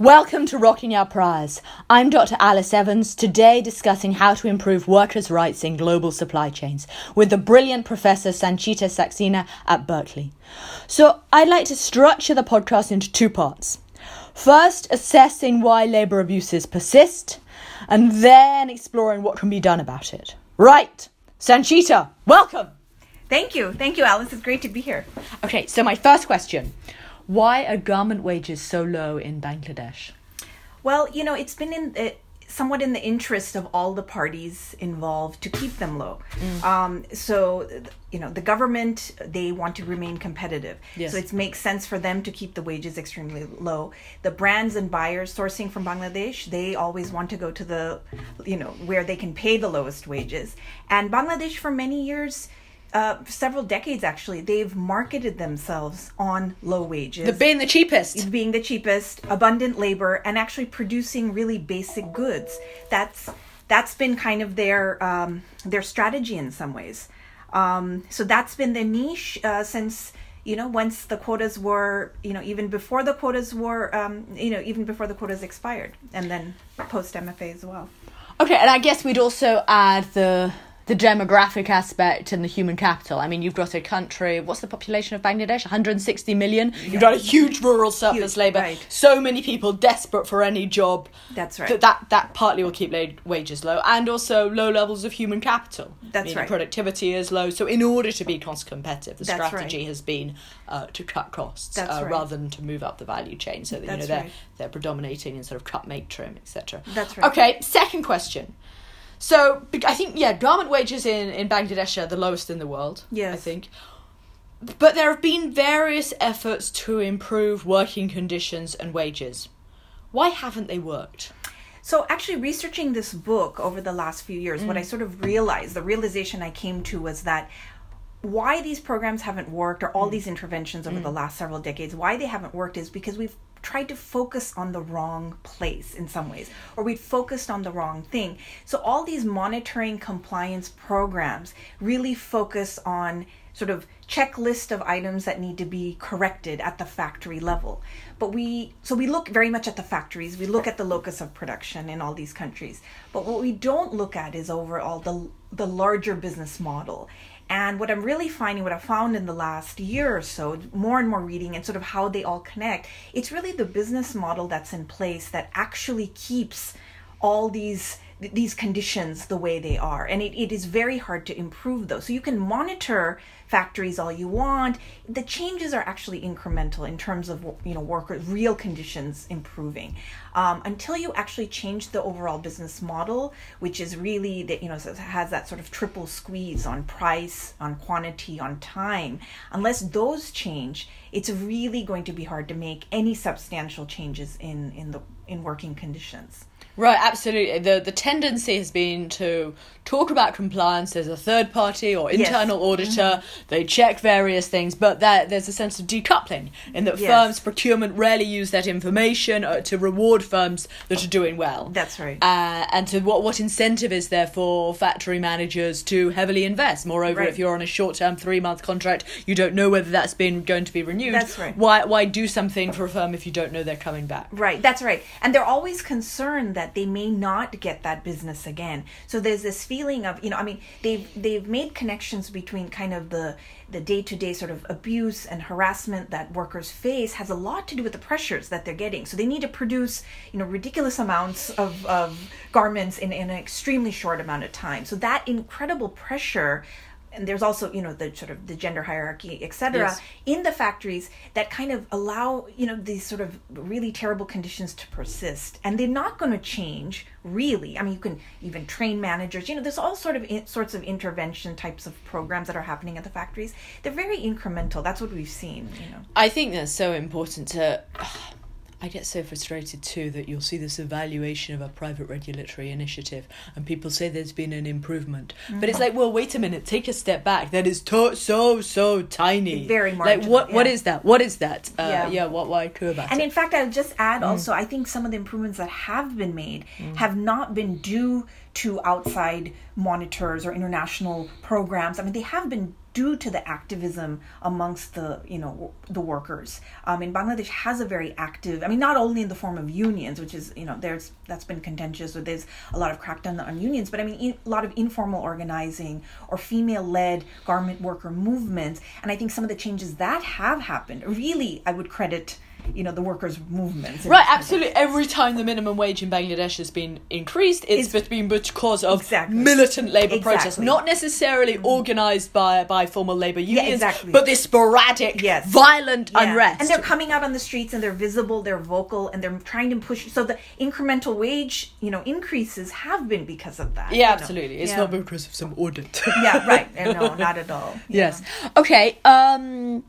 Welcome to Rocking Our Prize. I'm Dr. Alice Evans, today discussing how to improve workers' rights in global supply chains with the brilliant Professor Sanchita Saxena at Berkeley. So, I'd like to structure the podcast into two parts. First, assessing why labour abuses persist, and then exploring what can be done about it. Right, Sanchita, welcome! Thank you. Thank you, Alice. It's great to be here. Okay, so my first question why are garment wages so low in Bangladesh? Well, you know, it's been in it, somewhat in the interest of all the parties involved to keep them low. Mm. Um, so, you know, the government they want to remain competitive. Yes. So it makes sense for them to keep the wages extremely low. The brands and buyers sourcing from Bangladesh they always want to go to the, you know, where they can pay the lowest wages. And Bangladesh for many years uh, several decades actually, they've marketed themselves on low wages. The being the cheapest. Being the cheapest, abundant labor, and actually producing really basic goods. That's that's been kind of their um, their strategy in some ways. Um, so that's been the niche uh, since you know once the quotas were you know even before the quotas were um, you know even before the quotas expired, and then post MFA as well. Okay, and I guess we'd also add the the demographic aspect and the human capital. I mean, you've got a country. What's the population of Bangladesh? 160 million. Yeah. You've got a huge rural surplus labour. Right. So many people desperate for any job. That's right. That that, that partly will keep wages low, and also low levels of human capital. That's Meaning right. Productivity is low. So in order to be cost competitive, the That's strategy right. has been uh, to cut costs uh, right. rather than to move up the value chain. So that That's you know they're they're predominating in sort of cut, make, trim, etc. That's right. Okay. Second question. So I think yeah, garment wages in in Bangladesh are the lowest in the world. Yeah, I think. But there have been various efforts to improve working conditions and wages. Why haven't they worked? So, actually, researching this book over the last few years, mm. what I sort of realized, the realization I came to was that why these programs haven't worked, or all mm. these interventions over mm. the last several decades, why they haven't worked is because we've tried to focus on the wrong place in some ways, or we'd focused on the wrong thing. So, all these monitoring compliance programs really focus on sort of checklist of items that need to be corrected at the factory level. But we, so we look very much at the factories, we look at the locus of production in all these countries. But what we don't look at is overall the, the larger business model and what I'm really finding, what I found in the last year or so, more and more reading and sort of how they all connect, it's really the business model that's in place that actually keeps all these these conditions the way they are. And it, it is very hard to improve those. So you can monitor factories all you want. The changes are actually incremental in terms of you know workers real conditions improving. Um, until you actually change the overall business model which is really that you know has that sort of triple squeeze on price on quantity on time unless those change it's really going to be hard to make any substantial changes in in the in working conditions Right, absolutely. The the tendency has been to talk about compliance. There's a third party or internal yes. auditor. Mm-hmm. They check various things, but that there's a sense of decoupling in that yes. firms procurement rarely use that information uh, to reward firms that are doing well. That's right. Uh, and to what what incentive is there for factory managers to heavily invest? Moreover, right. if you're on a short term three month contract, you don't know whether that's been going to be renewed. That's right. Why why do something for a firm if you don't know they're coming back? Right. That's right. And they're always concerned that they may not get that business again. So there's this feeling of, you know, I mean, they've they've made connections between kind of the the day-to-day sort of abuse and harassment that workers face has a lot to do with the pressures that they're getting. So they need to produce, you know, ridiculous amounts of, of garments in, in an extremely short amount of time. So that incredible pressure and there's also you know the sort of the gender hierarchy etc yes. in the factories that kind of allow you know these sort of really terrible conditions to persist. And they're not going to change really. I mean you can even train managers. You know there's all sort of in, sorts of intervention types of programs that are happening at the factories. They're very incremental. That's what we've seen you know. I think that's so important to I get so frustrated too that you'll see this evaluation of a private regulatory initiative and people say there's been an improvement. Mm-hmm. But it's mm-hmm. like, well, wait a minute, take a step back. That is to- so, so tiny. Very marginal. Like, what, yeah. what is that? What is that? Uh, yeah. yeah, what, why could about And it? in fact, I'll just add mm. also, I think some of the improvements that have been made mm. have not been due to outside monitors or international programs. I mean, they have been due to the activism amongst the you know the workers. Um, in Bangladesh has a very active. I mean, not only in the form of unions, which is you know there's that's been contentious, or there's a lot of crackdown on unions, but I mean a lot of informal organizing or female-led garment worker movements, and I think some of the changes that have happened really I would credit you know the workers' movements. Right, absolutely. Every time the minimum wage in Bangladesh has been increased, it's, it's been because of exactly. militant labour exactly. protests, not necessarily mm. organised by by formal labour unions, yeah, exactly. but this sporadic, yes. violent yeah. unrest. And they're coming out on the streets and they're visible, they're vocal, and they're trying to push. So the incremental wage, you know, increases have been because of that. Yeah, absolutely. Know? It's yeah. not because of some audit. yeah, right. No, not at all. Yes. Okay. Um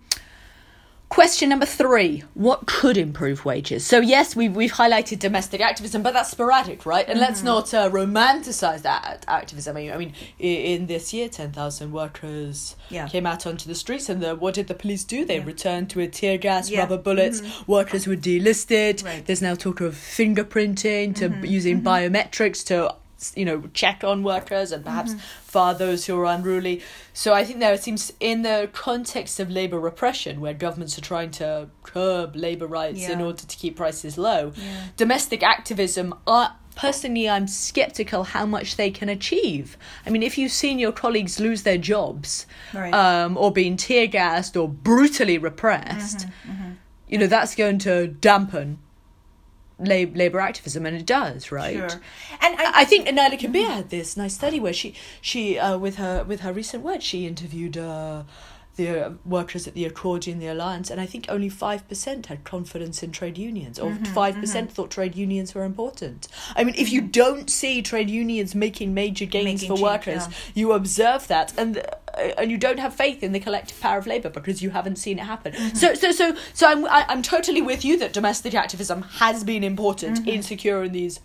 Question number three What could improve wages? So, yes, we've, we've highlighted domestic activism, but that's sporadic, right? And mm-hmm. let's not uh, romanticize that activism. I mean, I mean in this year, 10,000 workers yeah. came out onto the streets, and the, what did the police do? They yeah. returned to a tear gas, yeah. rubber bullets, mm-hmm. workers were delisted. Right. There's now talk of fingerprinting, to mm-hmm. using mm-hmm. biometrics to you know check on workers and perhaps mm-hmm. fire those who are unruly so i think there seems in the context of labor repression where governments are trying to curb labor rights yeah. in order to keep prices low yeah. domestic activism are personally i'm skeptical how much they can achieve i mean if you've seen your colleagues lose their jobs right. um, or being tear gassed or brutally repressed mm-hmm, mm-hmm. you know that's going to dampen lab- labor activism, and it does, right? Sure. And I, I think Naila Kabeer had this nice study where she she uh, with her with her recent work she interviewed. Uh, the workers at the Accordion, the Alliance, and I think only 5% had confidence in trade unions, or mm-hmm, 5% mm-hmm. thought trade unions were important. I mean, if you mm-hmm. don't see trade unions making major gains making for change, workers, yeah. you observe that, and uh, and you don't have faith in the collective power of labour because you haven't seen it happen. Mm-hmm. So, so, so, so I'm, I, am i am totally with you that domestic activism has been important mm-hmm. in securing these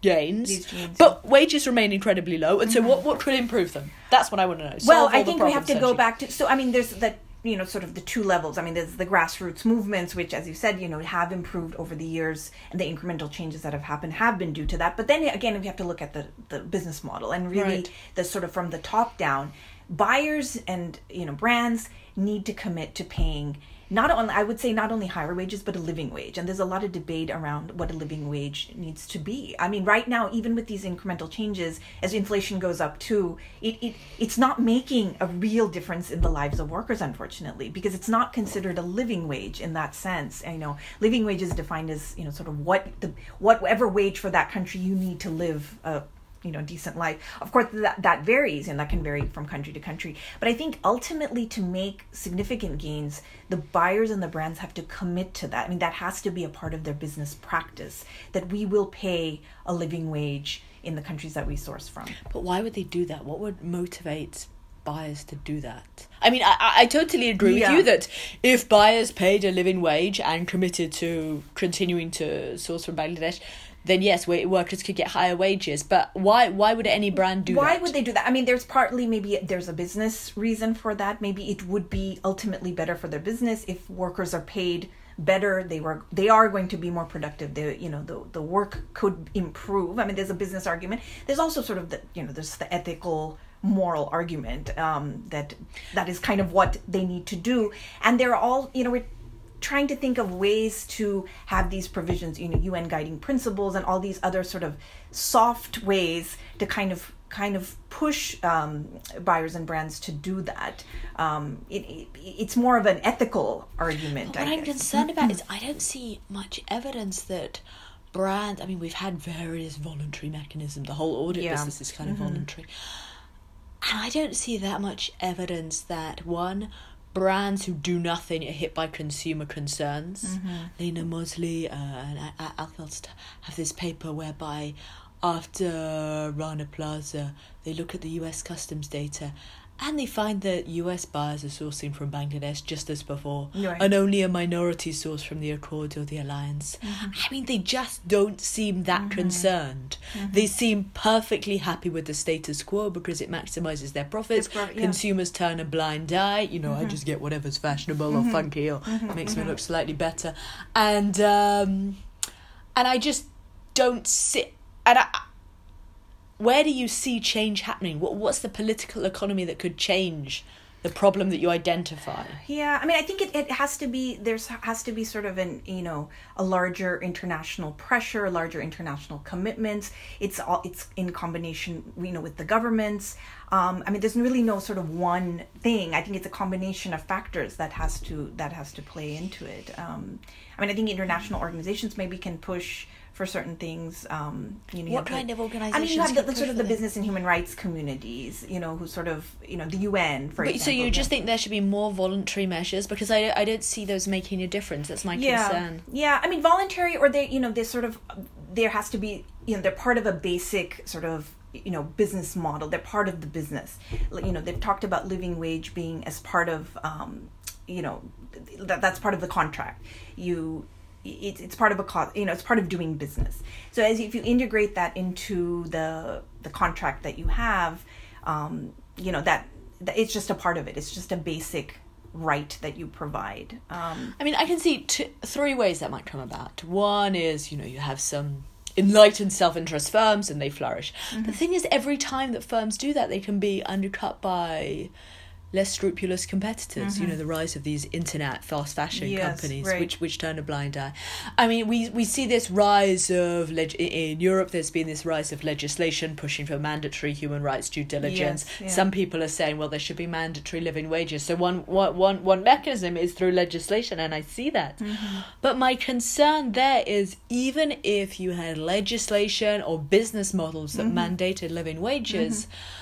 gains, but wages remain incredibly low. And so, mm-hmm. what what could improve them? That's what I want to know. Solve well, I think we have to go back to. So, I mean, there's the you know sort of the two levels i mean there's the grassroots movements which as you said you know have improved over the years and the incremental changes that have happened have been due to that but then again we have to look at the the business model and really right. the sort of from the top down buyers and you know brands need to commit to paying not only I would say not only higher wages but a living wage and there's a lot of debate around what a living wage needs to be. I mean right now even with these incremental changes as inflation goes up too it, it it's not making a real difference in the lives of workers unfortunately because it's not considered a living wage in that sense. And, you know living wage is defined as you know sort of what the whatever wage for that country you need to live a you know decent life. Of course that that varies and that can vary from country to country. But i think ultimately to make significant gains the buyers and the brands have to commit to that. I mean that has to be a part of their business practice that we will pay a living wage in the countries that we source from. But why would they do that? What would motivate buyers to do that. I mean, I, I totally agree yeah. with you that if buyers paid a living wage and committed to continuing to source from Bangladesh, then yes, workers could get higher wages. But why why would any brand do why that? Why would they do that? I mean, there's partly maybe there's a business reason for that. Maybe it would be ultimately better for their business if workers are paid better they were they are going to be more productive the you know the the work could improve i mean there's a business argument there's also sort of the you know there's the ethical moral argument um, that that is kind of what they need to do and they're all you know we're trying to think of ways to have these provisions, you know, UN guiding principles and all these other sort of soft ways to kind of kind of push um, buyers and brands to do that. Um, it, it, it's more of an ethical argument. But what I am concerned about is I don't see much evidence that brands. I mean, we've had various voluntary mechanisms. The whole audit yeah. business is kind of mm-hmm. voluntary. And I don't see that much evidence that one, brands who do nothing are hit by consumer concerns. Mm-hmm. Layna Mosley uh, and Al have this paper whereby after Rana Plaza, they look at the US customs data and they find that US buyers are sourcing from Bangladesh just as before, right. and only a minority source from the Accord or the Alliance. Mm-hmm. I mean, they just don't seem that mm-hmm. concerned. Mm-hmm. They seem perfectly happy with the status quo because it maximizes their profits. yeah. Consumers turn a blind eye. You know, I mm-hmm. just get whatever's fashionable or mm-hmm. funky or mm-hmm. makes me look slightly better, and um, and I just don't sit and I where do you see change happening? What what's the political economy that could change the problem that you identify? Yeah, I mean, I think it, it has to be there's has to be sort of an you know a larger international pressure, larger international commitments. It's all it's in combination you know with the governments. Um, I mean, there's really no sort of one thing. I think it's a combination of factors that has to that has to play into it. Um, I mean, I think international organizations maybe can push for certain things. Um, you know, what kind the, of organizations? I mean, you have the, the sort of the business and human rights communities. You know, who sort of you know the UN for but, example. So you just think there should be more voluntary measures because I, I don't see those making a difference. That's my yeah. concern. Yeah, I mean, voluntary or they you know they sort of there has to be you know they're part of a basic sort of you know business model they're part of the business you know they've talked about living wage being as part of um, you know that, that's part of the contract you it's it's part of a cost you know it's part of doing business. So as if you integrate that into the the contract that you have um, you know that, that it's just a part of it. It's just a basic right that you provide. Um, i mean i can see two, three ways that might come about. One is you know you have some enlightened self-interest firms and they flourish. Mm-hmm. the thing is every time that firms do that they can be undercut by less scrupulous competitors. Mm-hmm. You know, the rise of these internet fast fashion yes, companies, right. which which turn a blind eye. I mean, we we see this rise of leg- in Europe. There's been this rise of legislation pushing for mandatory human rights due diligence. Yes, yeah. Some people are saying, well, there should be mandatory living wages. So one one one one mechanism is through legislation, and I see that. Mm-hmm. But my concern there is even if you had legislation or business models that mm-hmm. mandated living wages mm-hmm.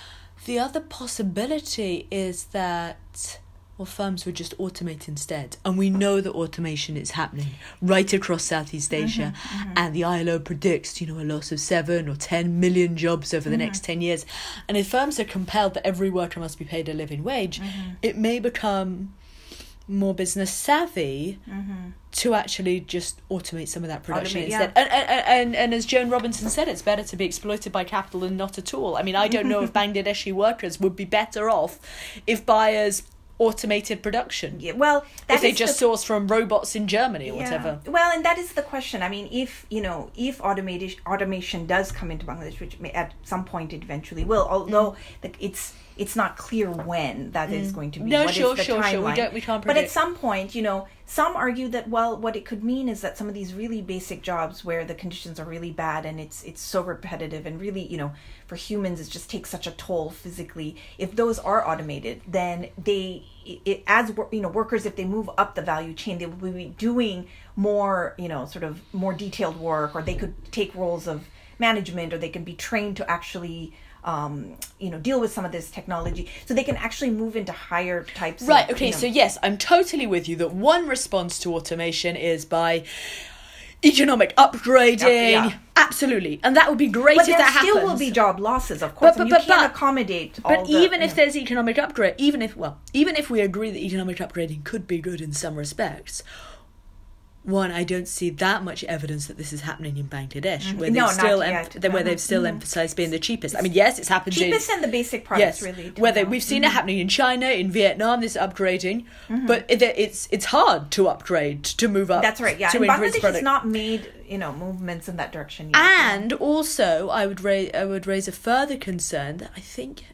The other possibility is that well, firms would just automate instead. And we know that automation is happening right across Southeast mm-hmm, Asia. Mm-hmm, mm-hmm. And the ILO predicts, you know, a loss of seven or 10 million jobs over the mm-hmm. next 10 years. And if firms are compelled that every worker must be paid a living wage, mm-hmm. it may become more business savvy mm-hmm. to actually just automate some of that production automate, instead. Yeah. And, and, and and as Joan Robinson said, it's better to be exploited by capital than not at all. I mean, I don't know if Bangladeshi workers would be better off if buyers automated production. Yeah, well, if they just the, source from robots in Germany or yeah. whatever. Well, and that is the question. I mean, if you know, if automation automation does come into Bangladesh, which may, at some point it eventually will, although mm. it's it's not clear when that mm. is going to be. No, what sure, sure, timeline. sure. We don't, we can't. Predict. But at some point, you know, some argue that well, what it could mean is that some of these really basic jobs where the conditions are really bad and it's it's so repetitive and really, you know, for humans it just takes such a toll physically. If those are automated, then they it, as you know workers if they move up the value chain they will be doing more you know sort of more detailed work or they could take roles of management or they can be trained to actually um, you know, deal with some of this technology, so they can actually move into higher types. Right. Of, okay. You know, so yes, I'm totally with you that one response to automation is by economic upgrading. Yeah. Absolutely, and that would be great but if that happens still will be job losses, of course. But, but, but can't accommodate. But even the, if know. there's economic upgrade, even if well, even if we agree that economic upgrading could be good in some respects, one, I don't see that much evidence that this is happening in Bangladesh, mm-hmm. where they've no, still em- where mm-hmm. they've still mm-hmm. emphasised being the cheapest. I mean, yes, it's happened cheapest in, and the basic products, yes, really. Where they, we've seen it mm-hmm. happening in China, in Vietnam, this upgrading, mm-hmm. but it, it's it's hard to upgrade to move up. That's right. Yeah, to and Bangladesh has not made you know movements in that direction. Yet. And also, I would raise I would raise a further concern that I think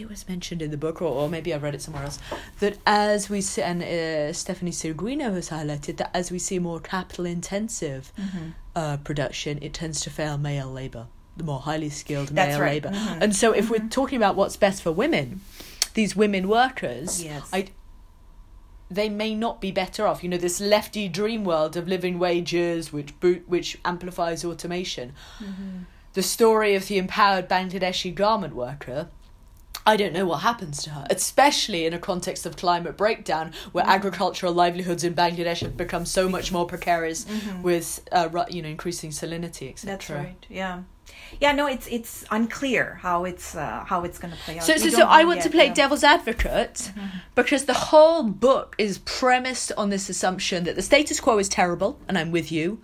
it was mentioned in the book, or, or maybe I've read it somewhere else, that as we see, and uh, Stephanie Seguino has highlighted that as we see more capital intensive mm-hmm. uh, production, it tends to fail male labour, the more highly skilled That's male right. labour. Mm-hmm. And so, if mm-hmm. we're talking about what's best for women, these women workers, yes. I, they may not be better off. You know, this lefty dream world of living wages, which boot, which amplifies automation. Mm-hmm. The story of the empowered Bangladeshi garment worker I don't know what happens to her, especially in a context of climate breakdown where mm-hmm. agricultural livelihoods in Bangladesh have become so much more precarious mm-hmm. with, uh, you know, increasing salinity, etc. That's right. Yeah. Yeah, no, it's it's unclear how it's uh, how it's going to play out. So, so, so I want yet, to play yeah. devil's advocate mm-hmm. because the whole book is premised on this assumption that the status quo is terrible, and I'm with you,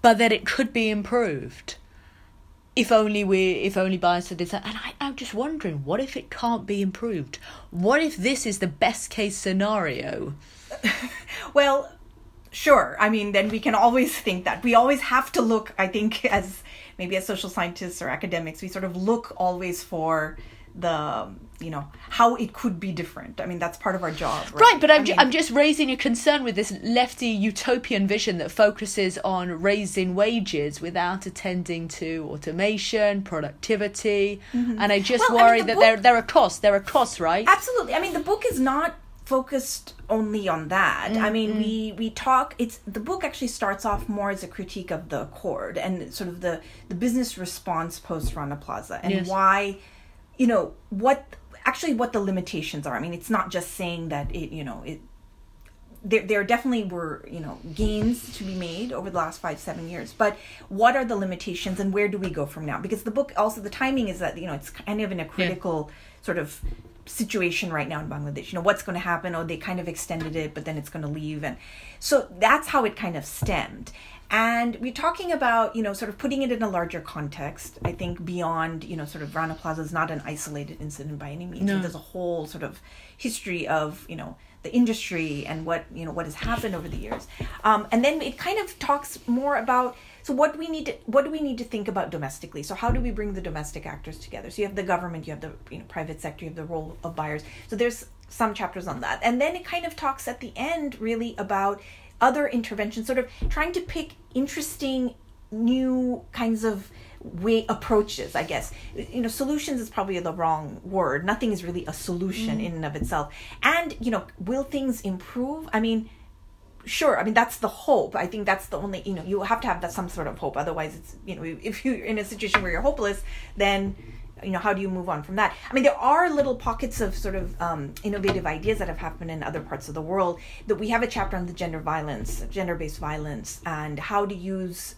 but that it could be improved if only we if only buyers had that and I, i'm just wondering what if it can't be improved? What if this is the best case scenario? Well sure. I mean then we can always think that. We always have to look i think as maybe as social scientists or academics we sort of look always for the you know how it could be different i mean that's part of our job right, Right, but I'm, I ju- mean, I'm just raising a concern with this lefty utopian vision that focuses on raising wages without attending to automation, productivity, and I just Mm-hmm. Well, I worry mean, the that there book- there are costs. There are costs, right? absolutely i mean the book is not focused only on that i Mm-hmm. mean we we talk it's the book actually starts off more as a critique of the accord and sort of the the business response post rana plaza and Yes. why you know what actually what the limitations are. I mean it's not just saying that it you know it there, there definitely were you know gains to be made over the last five seven years but what are the limitations and where do we go from now? Because the book also the timing is that you know it's kind of in a critical sort of situation right now in bangladesh. You know what's going to happen? Oh they kind of extended it but then it's going to leave. And so that's how it kind of stemmed and we're talking about you know sort of putting it in a larger context i think beyond you know sort of rana plaza is not an isolated incident by any means. No. there's a whole sort of history of you know the industry and what you know what has happened over the years. Um, and then it kind of talks more about so what we need to what do we need to think about domestically? So how do we bring the domestic actors together? So you have the government you have the you know private sector you have the role of buyers. So there's some chapters on that. And then it kind of talks at the end really about other interventions sort of trying to pick interesting new kinds of way approaches i guess. You know solutions is probably the wrong word. Nothing is really a solution mm. in and of itself. And you know will things improve? I mean sure i mean that's the hope. I think that's the only you know you have to have that some sort of hope. Otherwise it's you know if you're in a situation where you're hopeless then you know how do you move on from that? I mean there are little pockets of sort of um, innovative ideas that have happened in other parts of the world that we have a chapter on the gender violence gender-based violence and how to use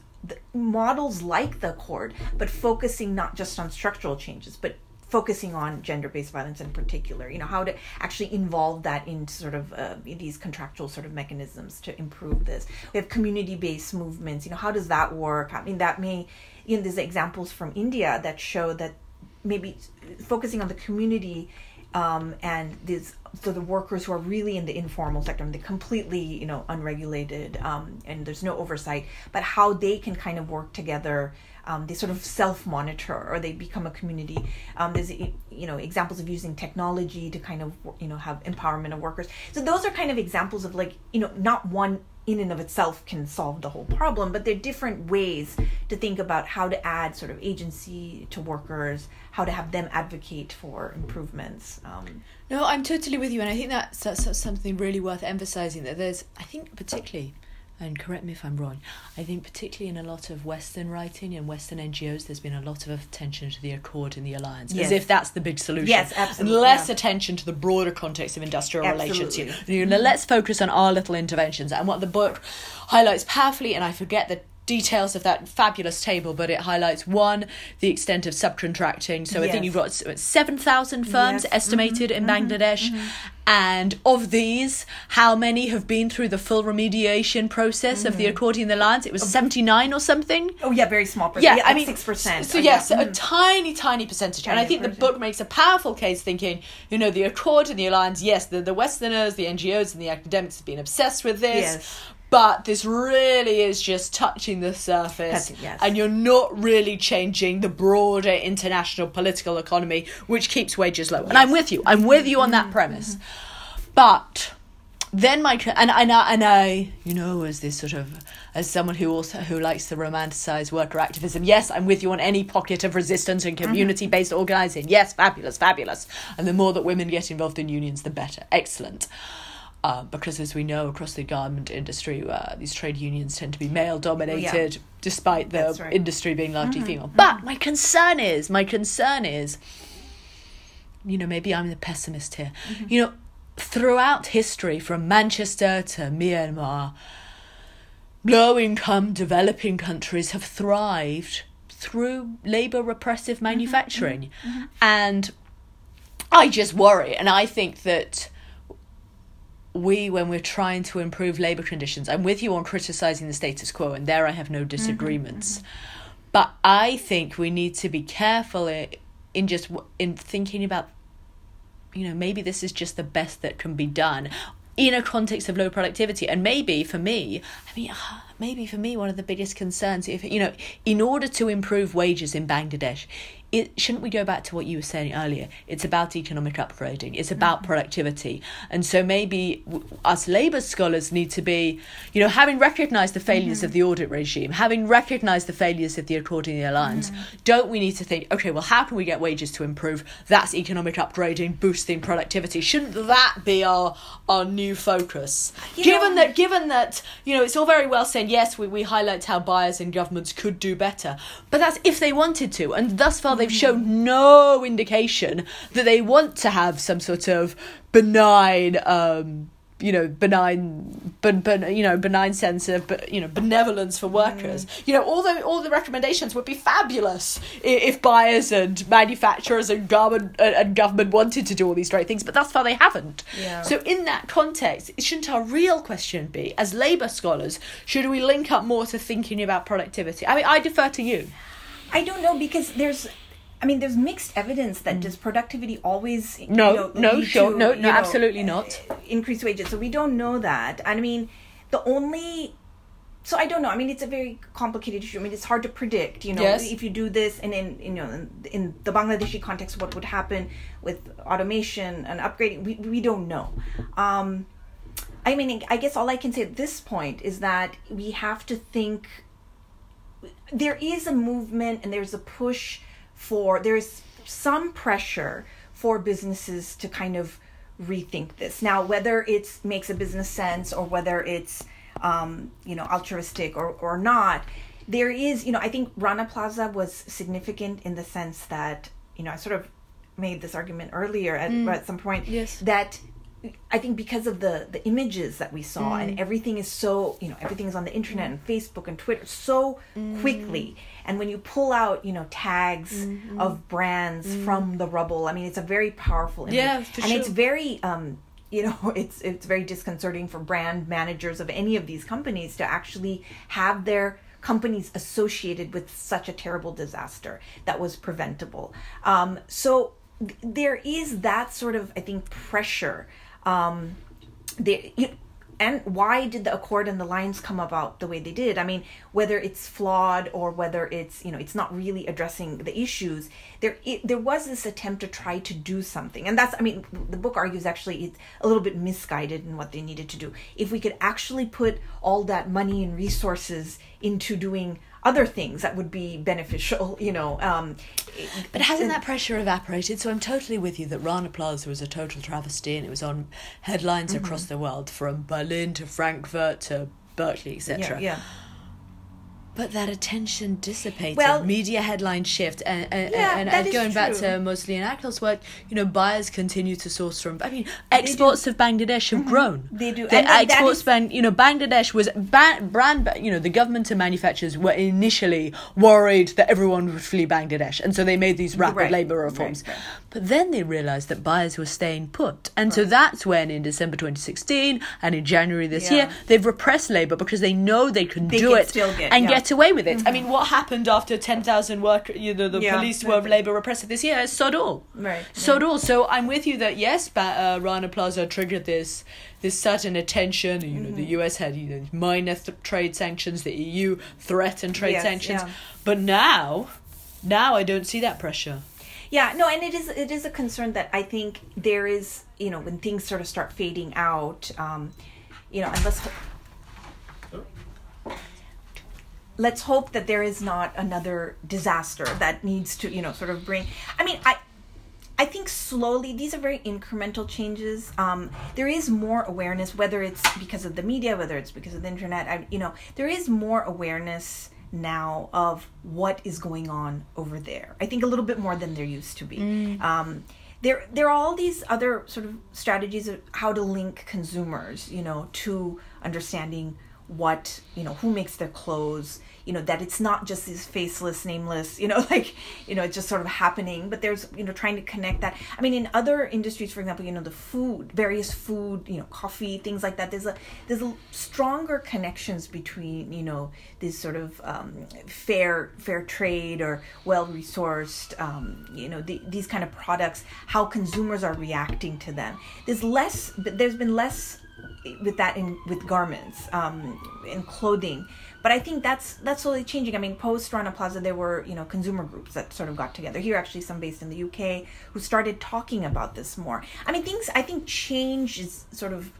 models like the accord but focusing not just on structural changes but focusing on gender-based violence in particular. You know how to actually involve that in sort of uh, these contractual sort of mechanisms to improve this. We have community-based movements. You know how does that work? I mean that may you know examples from india that show that maybe focusing on the community um, and these so the workers who are really in the informal sector, they're completely you know unregulated um, and there's no oversight, but how they can kind of work together. Um, they sort of self-monitor or they become a community. Um, there's you know examples of using technology to kind of you know have empowerment of workers. So those are kind of examples of like you know not one in and of itself can solve the whole problem, but there are different ways to think about how to add sort of agency to workers, how to have them advocate for improvements. Um, No, I'm totally with you, and I think that's, that's, that's something really worth emphasizing. That there's, I think, particularly, and correct me if I'm wrong, I think particularly in a lot of Western writing and Western NGOs, there's been a lot of attention to the Accord and the Alliance, Yes. as if that's the big solution. Yes, And absolutely, less yeah. attention to the broader context of industrial relations. You Absolutely. know, let's focus on our little interventions. And what the book highlights powerfully, and I forget the details of that fabulous table, but it highlights one, the extent of subcontracting. So I think you've got 7,000 firms Yes. estimated in mm-hmm. Bangladesh. Mm-hmm. And of these, how many have been through the full remediation process of the Accord and the Alliance? It was 79 or something. oh yeah, very small percent. Yeah, I mean, six percent. So, yes, a tiny, tiny percentage. and I Tiny think the book makes a powerful case thinking, you know, the Accord and the Alliance, yes, the, the Westerners, the NGOs, and the academics have been obsessed with this. Yes. But this really is just touching the surface. Touching, yes. And you're not really changing the broader international political economy, which keeps wages low. And I'm with you. I'm with you on Mm-hmm. that premise. But then my and and I, and I you know as this sort of as someone who also who likes to romanticize worker activism yes i'm with you on any pocket of resistance and community based organizing yes fabulous fabulous and the more that women get involved in unions the better excellent uh, because as we know across the garment industry uh, these trade unions tend to be male dominated despite the right. industry being largely mm-hmm. female. Mm-hmm. But my concern is my concern is you know, maybe I'm the pessimist here. Mm-hmm. You know, throughout history, from Manchester to Myanmar, low income developing countries have thrived through labour repressive manufacturing. And I just worry, and I think that we, when we're trying to improve labour conditions, I'm with you on criticising the status quo, and there I have no mm-hmm. disagreements. But I think we need to be careful in just in thinking about, you know, maybe this is just the best that can be done. in a context of low productivity. And maybe for me, I mean, ah, maybe for me, one of the biggest concerns, if you know, in order to improve wages in Bangladesh, it shouldn't we go back to what you were saying earlier? It's about economic upgrading. It's about mm-hmm. productivity, and so maybe us labour scholars need to be, you know, having recognised the failures mm-hmm. of the audit regime, having recognised the failures of the Accord and the Alliance. Mm-hmm. Don't we need to think, okay, well, how can we get wages to improve? That's economic upgrading, boosting productivity. Shouldn't that be our our new focus? You given know, that, given that, you know, it's all very well saying yes, we we highlight how buyers and governments could do better, but that's if they wanted to, and thus far they they've shown no indication that they want to have some sort of benign um, you know benign but but you know benign sense of you know benevolence for workers mm. you know all the all the recommendations would be fabulous if, buyers and manufacturers and government and government wanted to do all these great things but thus far they haven't yeah. so in that context shouldn't our real question be as labor scholars should we link up more to thinking about productivity i mean i defer to you i don't know because there's I mean, there's mixed evidence that mm. does productivity always no you know, no sure to, no no know, absolutely not increase wages. So we don't know that. And I mean, the only so I don't know. I mean, it's a very complicated issue. I mean, it's hard to predict. You know, yes. if you do this, and in you know, in, in, the Bangladeshi context, what would happen with automation and upgrading? We we don't know. Um, I mean, I guess all I can say at this point is that we have to think. There is a movement, and there's a push for there's some pressure for businesses to kind of rethink this now whether it makes a business sense or whether it's um, you know altruistic or, or not there is you know i think rana plaza was significant in the sense that you know i sort of made this argument earlier at, mm. at some point yes. that I think because of the the images that we saw mm. and everything is so you know everything is on the internet and Facebook and Twitter so mm. quickly and when you pull out you know tags mm-hmm. of brands mm. from the rubble I mean it's a very powerful image yeah, and sure. it's very um you know it's it's very disconcerting for brand managers of any of these companies to actually have their companies associated with such a terrible disaster that was preventable um so there is that sort of I think pressure um, they, you, and why did the accord and the Alliance come about the way they did? I mean whether it's flawed or whether it's you know it's not really addressing the issues there it, there was this attempt to try to do something. And that's i mean the book argues actually it's a little bit misguided in what they needed to do. If we could actually put all that money and resources into doing other things that would be beneficial, you know. Um, but hasn't that pressure evaporated? So I'm totally with you that Rana Plaza was a total travesty and it was on headlines mm-hmm. across the world from Berlin to Frankfurt to Berkeley, etc. Yeah, yeah but that attention dissipated. Well, media headlines shift, and and, yeah, and, and going back to Mosley and Akhil's work, you know, buyers continue to source from. I mean, exports of Bangladesh have mm-hmm. grown. They do. The exports ban, you know, Bangladesh was ban, brand. You know, the government and manufacturers were initially worried that everyone would flee Bangladesh, and so they made these rapid right. labor reforms. Right, right. But then they realized that buyers were staying put, and so that's when, in December 2016 and in January this yeah. year, they've repressed labor because they know they can they do can it get, and yeah. get away with it. Mm-hmm. I mean, what happened after 10,000 work, you know, the yeah. police were labor repressive this year? Sod all. Right. Sod all. So I'm with you that yes, uh, Rana Plaza triggered this this certain attention. You know, mm-hmm. the US had you know minor th- trade sanctions, the EU threatened trade yes, sanctions, yeah. but now, now I don't see that pressure. Yeah, no, and it is it is a concern that I think there is you know when things sort of start fading out, um, you know, unless let's hope that there is not another disaster that needs to you know sort of bring i mean i i think slowly these are very incremental changes. Um, there is more awareness whether it's because of the media whether it's because of the internet I, you know there is more awareness now of what is going on over there. I think a little bit more than there used to be. Mm. um, there there are all these other sort of strategies of how to link consumers you know to understanding what you know who makes their clothes you know that it's not just these faceless nameless you know like you know it's just sort of happening. But there's you know trying to connect that. I mean in other industries for example you know the food various food you know coffee things like that there's a there's a stronger connections between you know this sort of um, fair fair trade or well resourced um, you know the, these kind of products how consumers are reacting to them. There's less there's been less with that in with garments, um, in clothing. But I think that's that's slowly changing. I mean, post Rana Plaza, there were you know consumer groups that sort of got together. Here, actually, some based in the UK who started talking about this more. I mean, things. I think change is sort of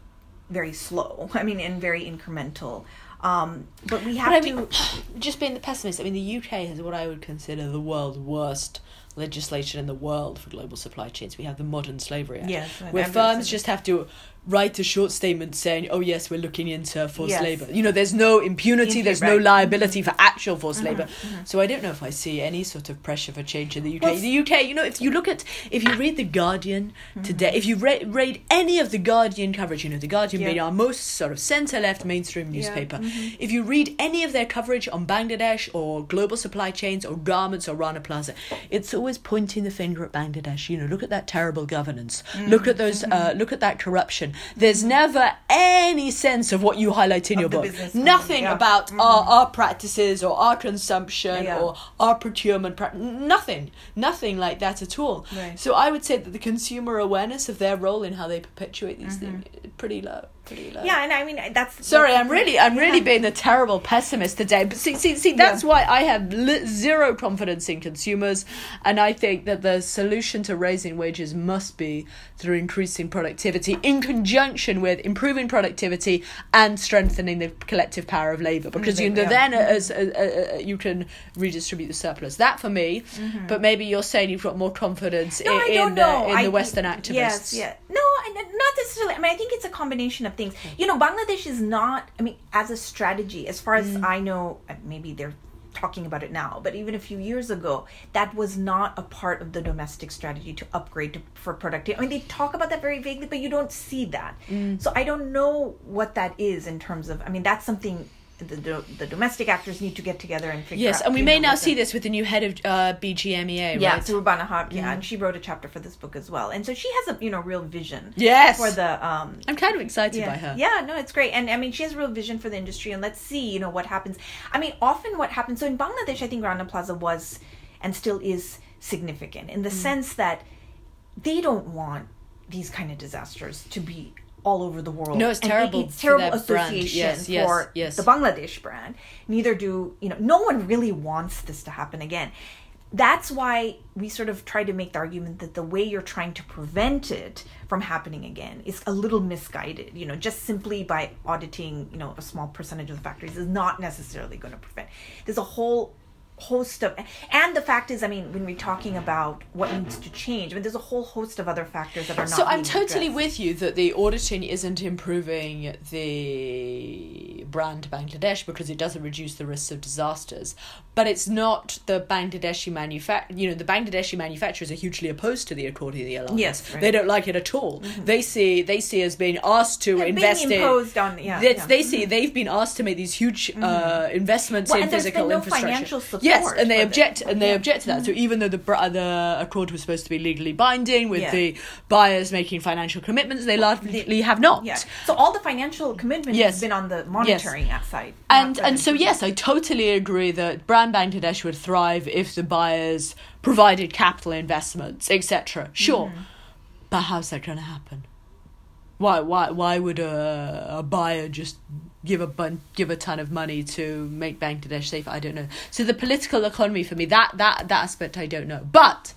very slow. I mean, and very incremental. Um, but we have But I to. mean, just being the pessimist, I mean, the UK has what I would consider the world's worst legislation in the world for global supply chains. We have the Modern Slavery Act, Yes, where firms just have to write a short statement saying, "Oh yes, we're looking into forced Yes. labor." You know, there's no impunity, Impu- there's no right. Mm-hmm. liability for actual forced labor. So I don't know if I see any sort of pressure for change in the UK. Well, the UK, you know, if you look at, if you read the Guardian Mm-hmm. today, if you re- read any of the Guardian coverage, you know, the Guardian Yeah. being our most sort of centre-left mainstream Yeah. newspaper. Mhm. If you read any of their coverage on Bangladesh or global supply chains or garments or Rana Plaza, it's always pointing the finger at Bangladesh. You know, look at that terrible governance. Look at those. Uh, Mm-hmm. look at that corruption. There's never any sense of what you highlight in Of your book. Nothing yeah. about Mhm. our, our practices or our consumption Yeah. or our procurement. Pra- nothing. Nothing like that at all. Right. So I would say that the consumer awareness of their role in how they perpetuate these Mm-hmm. things is pretty low. Pretty low. yeah, and I mean that's. Sorry, that's I'm really, I'm really being a terrible pessimist today. But see, see, see, that's Yeah. why I have li- zero confidence in consumers, and I think that the solution to raising wages must be through increasing productivity in conjunction with improving productivity and strengthening the collective power of labour. Because you know, Yeah. then as uh, uh, uh, you can redistribute the surplus. That for me, but maybe you're saying you've got more confidence Mm-hmm. No, I in, don't in the know. in I- the Western activists. Yes, yeah. No, and and not necessarily. I mean, I think it's a combination of things. You know, Bangladesh is not. I mean, as a strategy, as far as I know, uh, maybe they're talking about it now, but even a few years ago, that was not a part of the domestic strategy to upgrade to, for productivity. I mean, they talk about that very vaguely, but you don't see that. So I don't know what that is in terms of. I mean, that's something. The, the, the domestic actors need to get together and figure Yes, out. Yes, and we may know, now see this with the new head of uh, BGMEA, yeah, right? so Rubana yeah, and she wrote a chapter for this book as well, and so she has a you know real vision. Yes. for the um. I'm kind of excited Yeah. by her. yeah, no, it's great, and I mean, she has a real vision for the industry, and let's see, you know, what happens. I mean, often what happens. So in Bangladesh, I think Rana Plaza was, and still is, significant in the Mm. sense that they don't want these kind of disasters to be all over the world. No, it's it- terrible it's terrible association Yes, yes, for yes. the Bangladesh brand. Neither do you know. No one really wants this to happen again. That's why we sort of try to make the argument that the way you're trying to prevent it from happening again is a little misguided. You know, just simply by auditing, you know, a small percentage of the factories is not necessarily going to prevent. There's a whole host of and the fact is i mean when we're talking about what needs to change i mean there's a whole host of other factors that are not So I'm totally addressed. with you that the auditing isn't improving the brand Bangladesh because it doesn't reduce the risks of disasters. But it's not the Bangladeshi manufact you know, the Bangladeshi manufacturers are hugely opposed to the Accord of the Alliance. Yes, right. Mm-hmm. They don't like it at all. They see they see as being asked to being invest in imposed on- yeah, yeah. Mm-hmm. they see they've been asked to make these huge uh, investments Well, in and there's been physical infrastructure. Yes, support and they object this. and they Yeah. object to that. So even though the the accord was supposed to be legally binding with Yeah. the buyers making financial commitments, they largely have not. Yeah. So all the financial commitment Yes. has been on the monitoring side. And and so yes, I totally agree that Brand Bangladesh would thrive if the buyers provided capital investments, etc. Sure, Mm-hmm. but how's that going to happen? Why why why would a, a buyer just give a bun, give a ton of money to make Bangladesh safe? I don't know. So the political economy for me that that that aspect I don't know. But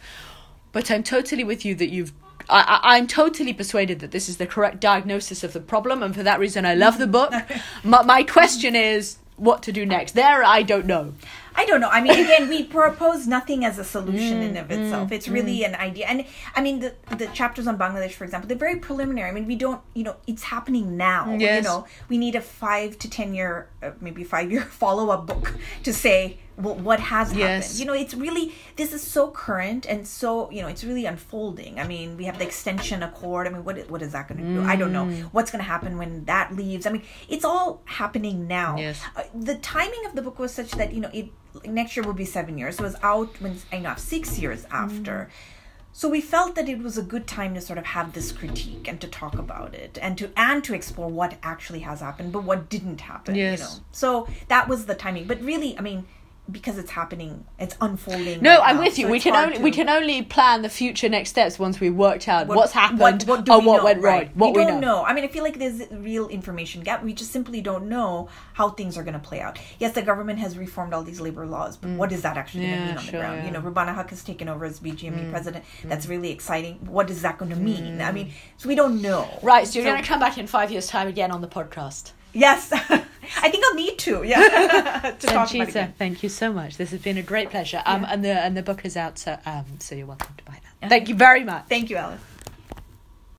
but I'm totally with you that you've. I, I, I'm totally persuaded that this is the correct diagnosis of the problem, and for that reason, I love the book. my, my question is what to do next. There, I don't know. I don't know. I mean, again, we propose nothing as a solution in Mm, of itself. It's really an idea, and I mean, the the chapters on Bangladesh, for example, they're very preliminary. I mean, we don't, you know, it's happening now. You know, we need a five to ten year, uh, maybe five year follow up book to say well, what has happened. You know, it's really this is so current and so you know, it's really unfolding. I mean, we have the extension accord. I mean, what is, what is that going to do? I don't know Mm. what's going to happen when that leaves. I mean, it's all happening now. Yes. Uh, the timing of the book was such that you know it next year will be seven years. So it was out when I know six years after. Mm. So we felt that it was a good time to sort of have this critique and to talk about it and to and to explore what actually has happened, but what didn't happen. Yes. You know. So that was the timing. But really, I mean, because it's happening, it's unfolding. No, right I'm now, with you. so we can only to- we can only plan the future next steps once we've worked out what- what's happened what, what or we what know, went right? wrong. What we we, don't know. know. I mean, I feel like there's a real information gap. We just simply don't know how things are going to play out. Yes, the government has reformed all these labor laws, but what is that actually going Mm. To mean on sure, the ground? yeah. Mm. You know, Rubana Haq has taken over as BGME president. That's really exciting. What is that going to mean? I mean, so we don't know. Right, so you're going to come back in five years' time again on the podcast. Yes, I think I'll need to. Yeah, to talk about Sanchita, again. thank you so much. This has been a great pleasure. Um, and the and the book is out, so um, so you're welcome to buy that. Thank you very much. Thank you, Alice.